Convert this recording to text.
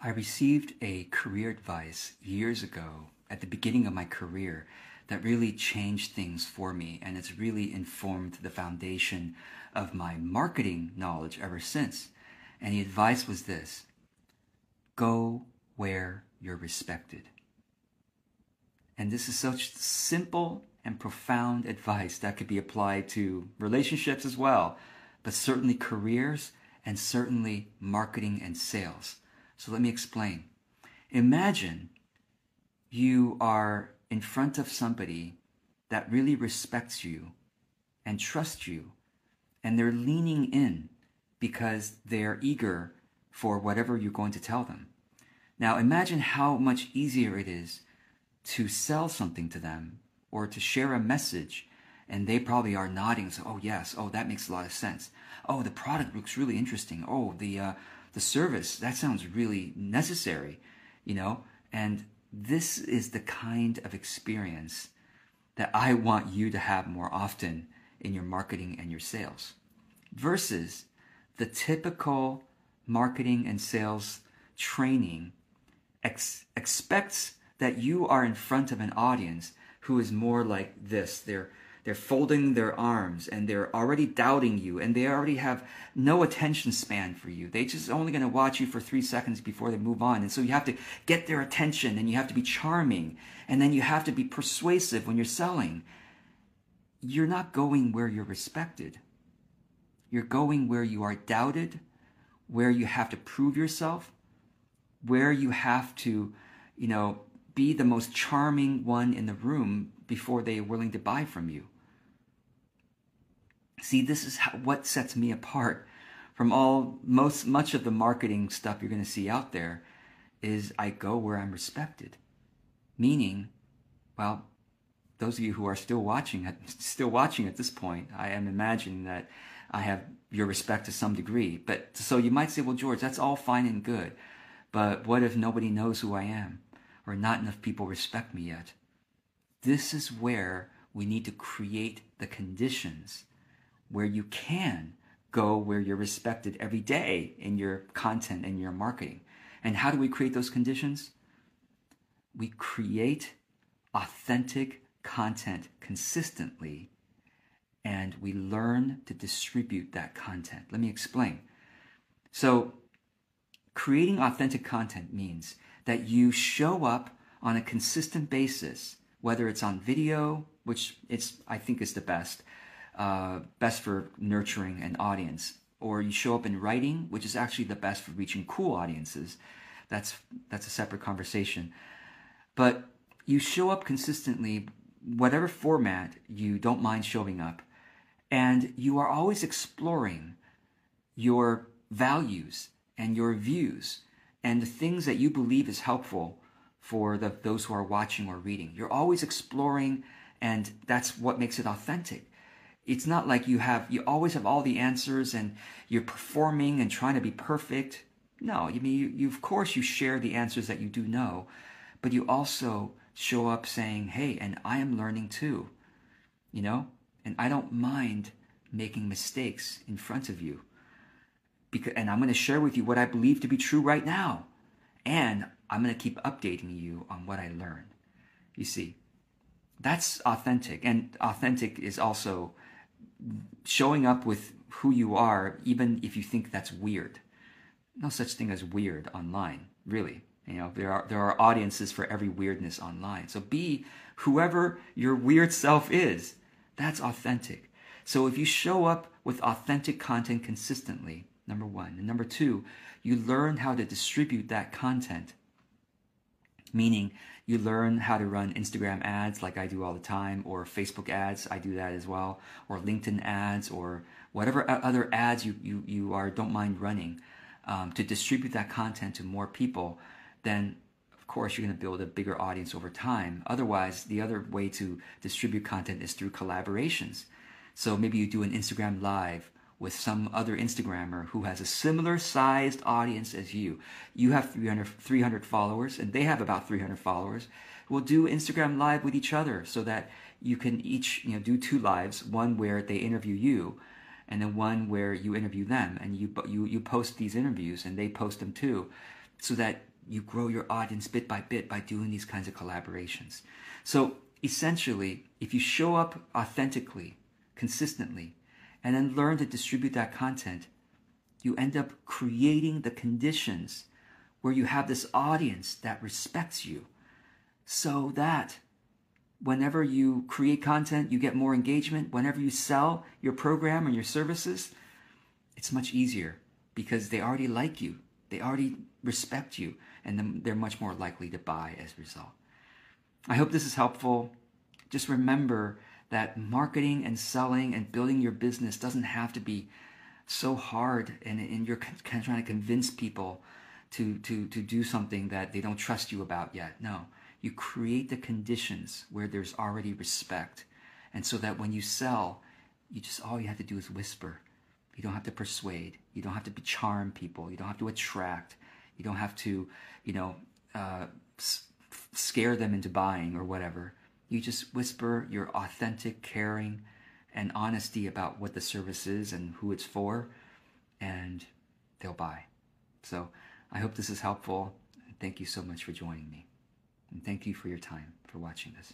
I received a career advice years ago at the beginning of my career that really changed things for me and it's really informed the foundation of my marketing knowledge ever since. And the advice was this go where you're respected. And this is such simple and profound advice that could be applied to relationships as well, but certainly careers and certainly marketing and sales. So let me explain. Imagine you are in front of somebody that really respects you and trusts you, and they're leaning in because they're eager for whatever you're going to tell them. Now imagine how much easier it is to sell something to them or to share a message and they probably are nodding so oh yes oh that makes a lot of sense oh the product looks really interesting oh the uh, the service that sounds really necessary you know and this is the kind of experience that I want you to have more often in your marketing and your sales versus the typical marketing and sales training ex- expects that you are in front of an audience who is more like this. They're they're folding their arms and they're already doubting you and they already have no attention span for you. They just only going to watch you for 3 seconds before they move on. And so you have to get their attention and you have to be charming and then you have to be persuasive when you're selling. You're not going where you're respected. You're going where you are doubted, where you have to prove yourself, where you have to, you know, be the most charming one in the room before they are willing to buy from you. See, this is how, what sets me apart from all most much of the marketing stuff you're going to see out there is I go where I'm respected. Meaning, well, those of you who are still watching still watching at this point, I am imagining that I have your respect to some degree. But so you might say, well, George, that's all fine and good. But what if nobody knows who I am? Or not enough people respect me yet? This is where we need to create the conditions where you can go where you're respected every day in your content and your marketing. And how do we create those conditions? We create authentic content consistently and we learn to distribute that content. Let me explain. So, creating authentic content means that you show up on a consistent basis, whether it's on video, which it's I think is the best, uh, best for nurturing an audience, or you show up in writing, which is actually the best for reaching cool audiences. That's that's a separate conversation. But you show up consistently, whatever format you don't mind showing up, and you are always exploring your values and your views and the things that you believe is helpful for the, those who are watching or reading. You're always exploring, and that's what makes it authentic. It's not like you have, you always have all the answers and you're performing and trying to be perfect. No, you mean, you, you of course you share the answers that you do know, but you also show up saying, hey, and I am learning too, you know, and I don't mind making mistakes in front of you because, and I'm going to share with you what I believe to be true right now. And I'm going to keep updating you on what I learn You see, that's authentic. And authentic is also showing up with who you are, even if you think that's weird. No such thing as weird online, really. You know, there are, there are audiences for every weirdness online. So be whoever your weird self is. That's authentic. So if you show up with authentic content consistently, number one. And number two, you learn how to distribute that content. Meaning, you learn how to run Instagram ads like I do all the time, or Facebook ads, I do that as well, or LinkedIn ads, or whatever other ads you, you, you are don't mind running um, to distribute that content to more people, then of course you're going to build a bigger audience over time. Otherwise, the other way to distribute content is through collaborations. So maybe you do an Instagram live with some other Instagrammer who has a similar sized audience as you. You have 300, 300 followers and they have about 300 followers. We'll do Instagram live with each other so that you can each, you know, do two lives, one where they interview you and then one where you interview them and you, you, you post these interviews and they post them too. so that you grow your audience bit by bit by doing these kinds of collaborations. So essentially, if you show up authentically, consistently, and then learn to distribute that content, you end up creating the conditions where you have this audience that respects you so that whenever you create content, you get more engagement. Whenever you sell your program or your services, it's much easier because they already like you. They already respect you and they're much more likely to buy as a result. I hope this is helpful. Just remember that marketing and selling and building your business doesn't have to be so hard and, and you're kind of trying to convince people to, to, to do something that they don't trust you about yet. No, you create the conditions where there's already respect. And so that when you sell, you just, all you have to do is whisper. You don't have to persuade. You don't have to charm people. You don't have to attract. You don't have to, you know, uh, scare them into buying or whatever. You just whisper your authentic caring and honesty about what the service is and who it's for, and they'll buy. So I hope this is helpful. Thank you so much for joining me. And thank you for your time for watching this.